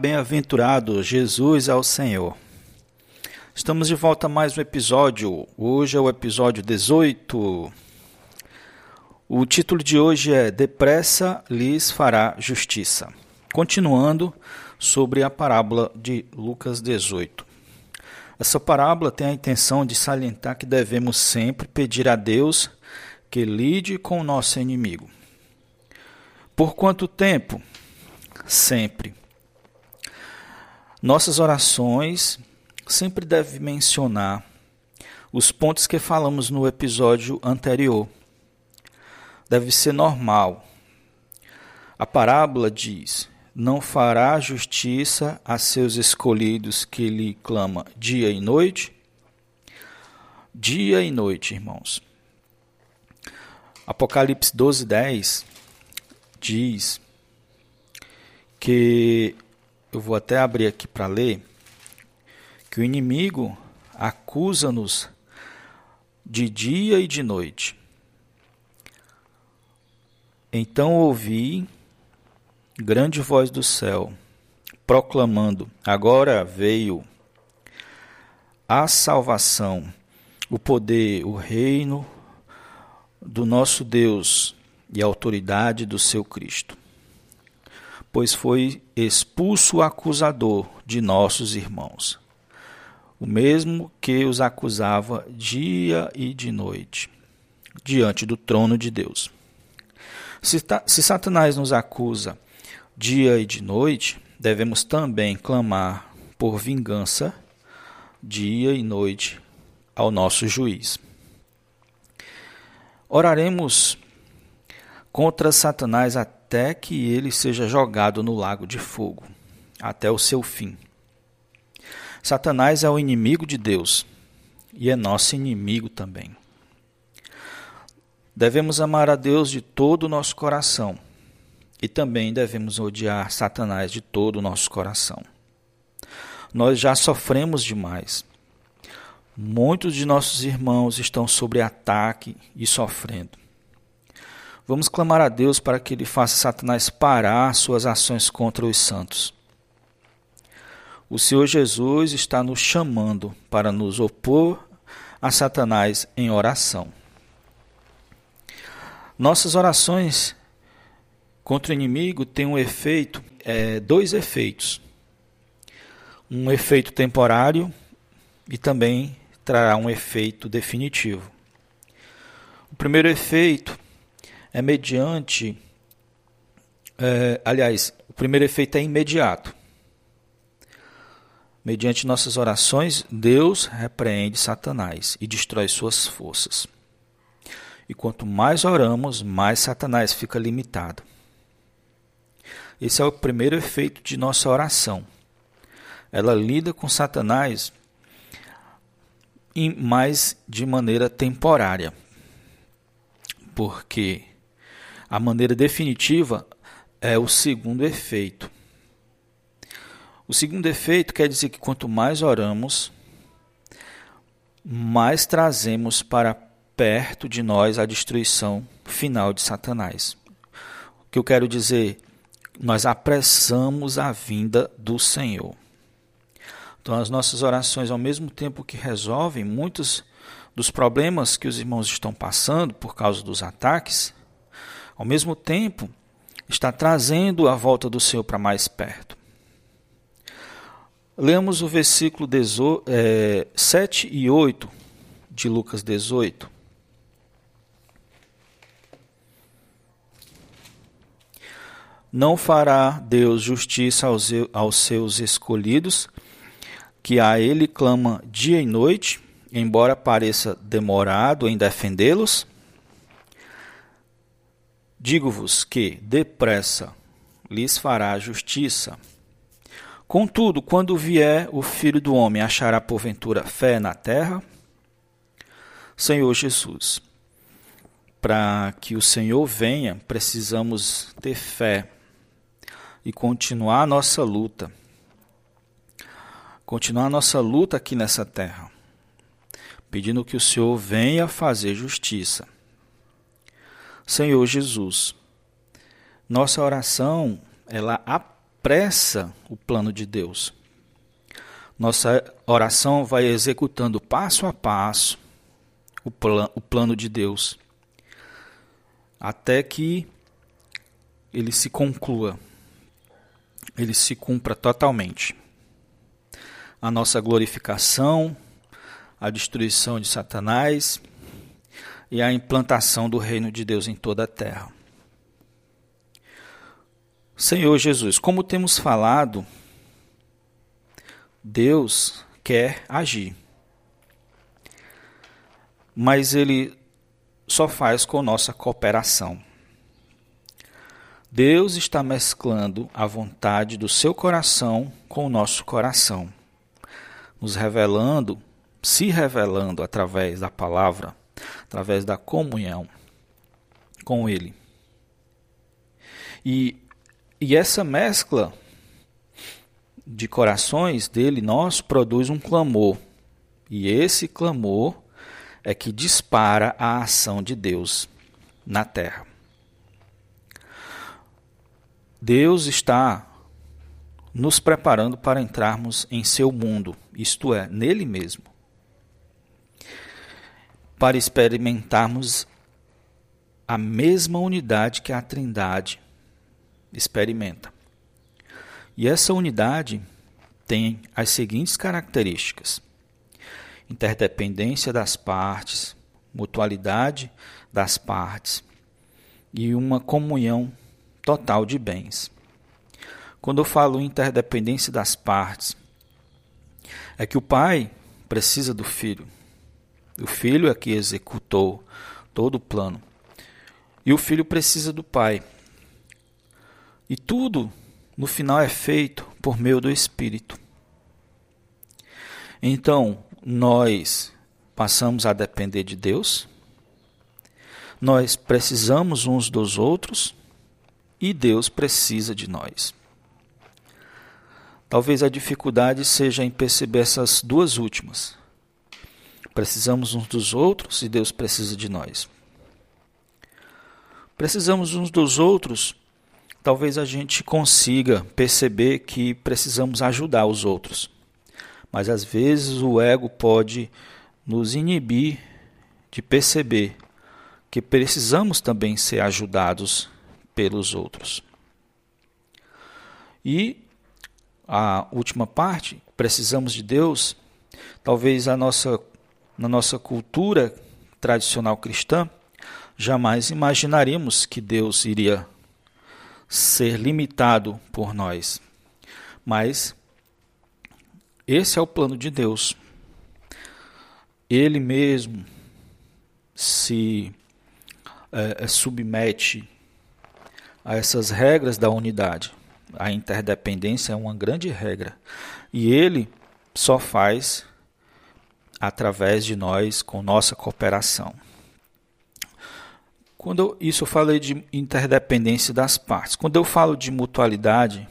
Bem-aventurado, Jesus é o Senhor. Estamos de volta a mais um episódio. Hoje é o episódio 18. O título de hoje é Depressa lhes fará justiça. Continuando sobre a parábola de Lucas 18. Essa parábola tem a intenção de salientar que devemos sempre pedir a Deus que lide com o nosso inimigo. Por quanto tempo? Sempre. Nossas orações sempre devem mencionar os pontos que falamos no episódio anterior. Deve ser normal. A parábola diz: Não fará justiça a seus escolhidos que lhe clama dia e noite? Dia e noite, irmãos. Apocalipse 12, 10 diz que eu vou até abrir aqui para ler, que o inimigo acusa-nos de dia e de noite. Então ouvi grande voz do céu, proclamando: Agora veio a salvação, o poder, o reino do nosso Deus e a autoridade do seu Cristo pois foi expulso o acusador de nossos irmãos, o mesmo que os acusava dia e de noite, diante do trono de Deus. Se, se Satanás nos acusa dia e de noite, devemos também clamar por vingança dia e noite ao nosso juiz. Oraremos contra Satanás até até que ele seja jogado no lago de fogo, até o seu fim. Satanás é o inimigo de Deus e é nosso inimigo também. Devemos amar a Deus de todo o nosso coração e também devemos odiar Satanás de todo o nosso coração. Nós já sofremos demais. Muitos de nossos irmãos estão sob ataque e sofrendo. Vamos clamar a Deus para que Ele faça Satanás parar suas ações contra os santos. O Senhor Jesus está nos chamando para nos opor a Satanás em oração. Nossas orações contra o inimigo têm um efeito, é, dois efeitos. Um efeito temporário e também trará um efeito definitivo. O primeiro efeito é mediante. É, aliás, o primeiro efeito é imediato. Mediante nossas orações, Deus repreende Satanás e destrói suas forças. E quanto mais oramos, mais Satanás fica limitado. Esse é o primeiro efeito de nossa oração. Ela lida com Satanás mais de maneira temporária. Porque a maneira definitiva é o segundo efeito. O segundo efeito quer dizer que quanto mais oramos, mais trazemos para perto de nós a destruição final de Satanás. O que eu quero dizer? Nós apressamos a vinda do Senhor. Então, as nossas orações, ao mesmo tempo que resolvem muitos dos problemas que os irmãos estão passando por causa dos ataques, ao mesmo tempo, está trazendo a volta do Senhor para mais perto. Lemos o versículo 7 é, e 8 de Lucas 18. Não fará Deus justiça aos, aos seus escolhidos, que a Ele clama dia e noite, embora pareça demorado em defendê-los? Digo-vos que, depressa, lhes fará justiça. Contudo, quando vier o Filho do Homem, achará porventura fé na terra? Senhor Jesus, para que o Senhor venha, precisamos ter fé e continuar a nossa luta. Continuar a nossa luta aqui nessa terra, pedindo que o Senhor venha fazer justiça. Senhor Jesus, nossa oração ela apressa o plano de Deus. Nossa oração vai executando passo a passo o, plan o plano de Deus, até que ele se conclua, ele se cumpra totalmente. A nossa glorificação, a destruição de Satanás e a implantação do reino de Deus em toda a terra. Senhor Jesus, como temos falado, Deus quer agir, mas Ele só faz com nossa cooperação. Deus está mesclando a vontade do seu coração com o nosso coração, nos revelando, se revelando através da palavra, através da comunhão com Ele. E e essa mescla de corações dele, nós, produz um clamor. E esse clamor é que dispara a ação de Deus na terra. Deus está nos preparando para entrarmos em seu mundo, isto é, nele mesmo, para experimentarmos a mesma unidade que a Trindade experimenta. E essa unidade tem as seguintes características: interdependência das partes, mutualidade das partes e uma comunhão total de bens. Quando eu falo interdependência das partes, é que o pai precisa do filho. O filho é que executou todo o plano. E o filho precisa do pai. E tudo, no final, é feito por meio do Espírito. Então, nós passamos a depender de Deus, nós precisamos uns dos outros e Deus precisa de nós. Talvez a dificuldade seja em perceber essas duas últimas. Precisamos uns dos outros e Deus precisa de nós. Precisamos uns dos outros talvez a gente consiga perceber que precisamos ajudar os outros. Mas às vezes o ego pode nos inibir de perceber que precisamos também ser ajudados pelos outros. E a última parte, precisamos de Deus, talvez a nossa, na nossa cultura tradicional cristã, jamais imaginaríamos que Deus iria ser limitado por nós. Mas esse é o plano de Deus. Ele mesmo se é, submete a essas regras da unidade. A interdependência é uma grande regra. E ele só faz através de nós, com nossa cooperação. Quando eu, isso eu falei de interdependência das partes. Quando eu falo de mutualidade,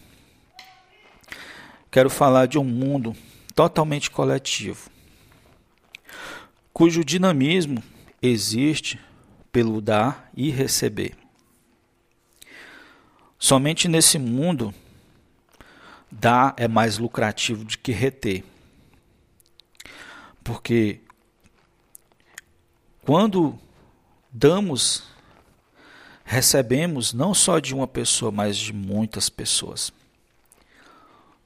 quero falar de um mundo totalmente coletivo, cujo dinamismo existe pelo dar e receber. Somente nesse mundo, dar é mais lucrativo do que reter. Porque quando damos recebemos não só de uma pessoa, mas de muitas pessoas.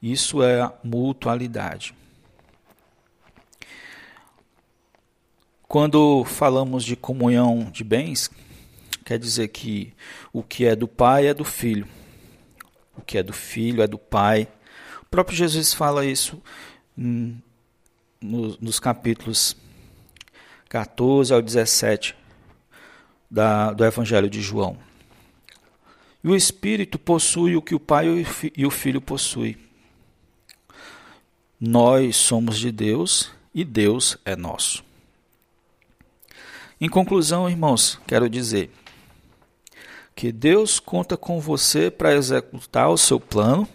Isso é a mutualidade. Quando falamos de comunhão de bens, quer dizer que o que é do pai é do filho, o que é do filho é do pai. O próprio Jesus fala isso nos capítulos 14 ao 17 da, do Evangelho de João. E o Espírito possui o que o Pai e o Filho possuem. Nós somos de Deus e Deus é nosso. Em conclusão, irmãos, quero dizer que Deus conta com você para executar o seu plano.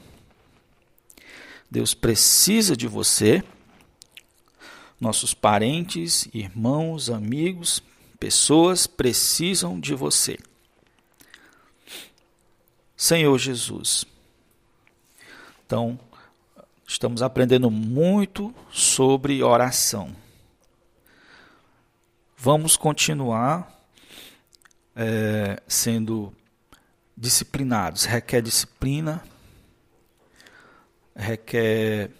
Deus precisa de você. Nossos parentes, irmãos, amigos Pessoas precisam de você. Senhor Jesus, Então, estamos aprendendo muito sobre oração. Vamos continuar é, sendo disciplinados. Requer disciplina, requer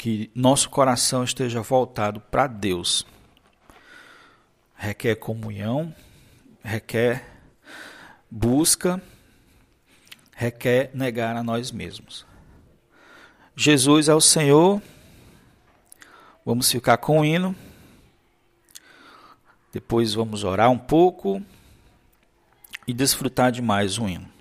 que nosso coração esteja voltado para Deus. Requer comunhão, requer busca, requer negar a nós mesmos. Jesus é o Senhor. Vamos ficar com o hino. Depois vamos orar um pouco e desfrutar de mais um hino.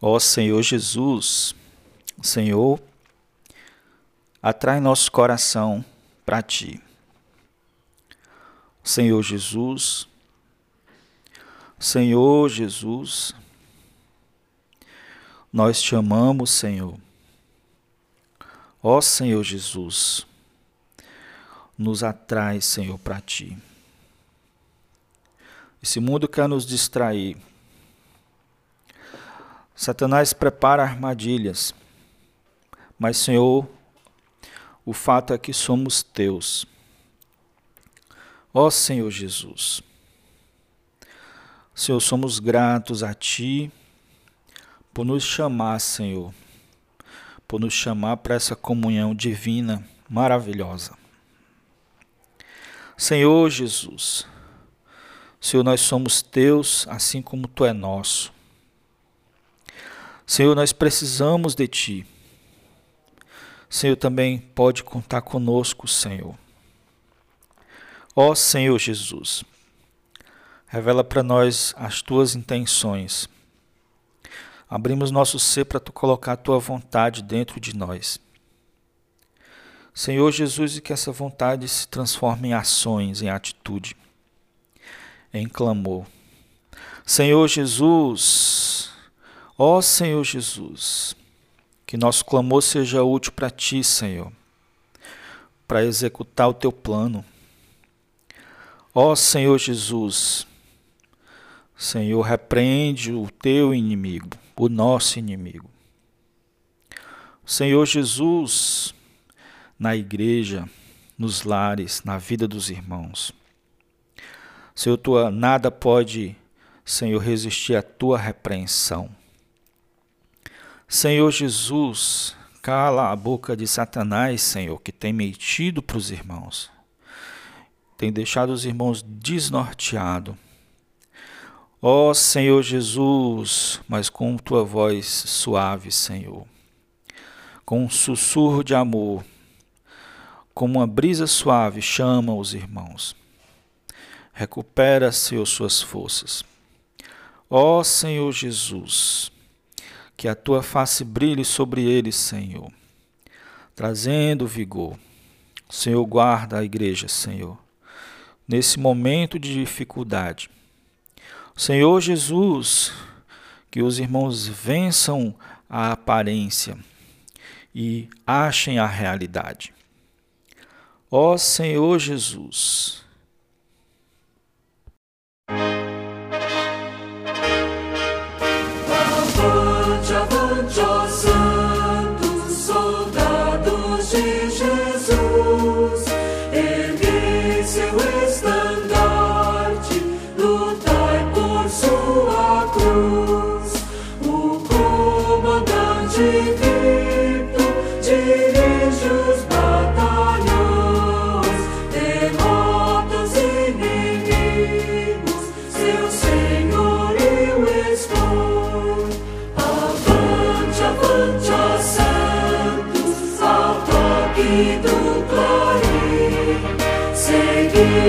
Ó Senhor Jesus, Senhor, atrai nosso coração para ti. Senhor Jesus, Senhor Jesus, nós te amamos, Senhor. Ó Senhor Jesus, nos atrai, Senhor, para ti. Esse mundo quer nos distrair Satanás prepara armadilhas, mas, Senhor, o fato é que somos teus. Ó Senhor Jesus, Senhor, somos gratos a Ti por nos chamar, Senhor, por nos chamar para essa comunhão divina maravilhosa. Senhor Jesus, Senhor, nós somos teus, assim como Tu é nosso. Senhor, nós precisamos de Ti. Senhor, também pode contar conosco, Senhor. Ó Senhor Jesus, revela para nós as Tuas intenções. Abrimos nosso ser para Tu colocar a Tua vontade dentro de nós. Senhor Jesus, e que essa vontade se transforme em ações, em atitude, em clamor. Senhor Jesus, ó Senhor Jesus, que nosso clamor seja útil para Ti, Senhor, para executar o Teu plano. Ó Senhor Jesus, Senhor, repreende o Teu inimigo, o nosso inimigo. Senhor Jesus, na igreja, nos lares, na vida dos irmãos. Senhor, tua, nada pode, Senhor, resistir à tua repreensão. Senhor Jesus, cala a boca de Satanás, Senhor, que tem mentido para os irmãos, tem deixado os irmãos desnorteados. Ó Senhor Jesus, mas com tua voz suave, Senhor, com um sussurro de amor, como uma brisa suave, chama os irmãos. Recupera, Senhor, suas forças. Ó Senhor Jesus, que a tua face brilhe sobre eles, Senhor, trazendo vigor. Senhor, guarda a igreja, Senhor, nesse momento de dificuldade. Senhor Jesus, que os irmãos vençam a aparência e achem a realidade. Ó Senhor Jesus. awesome.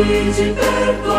principe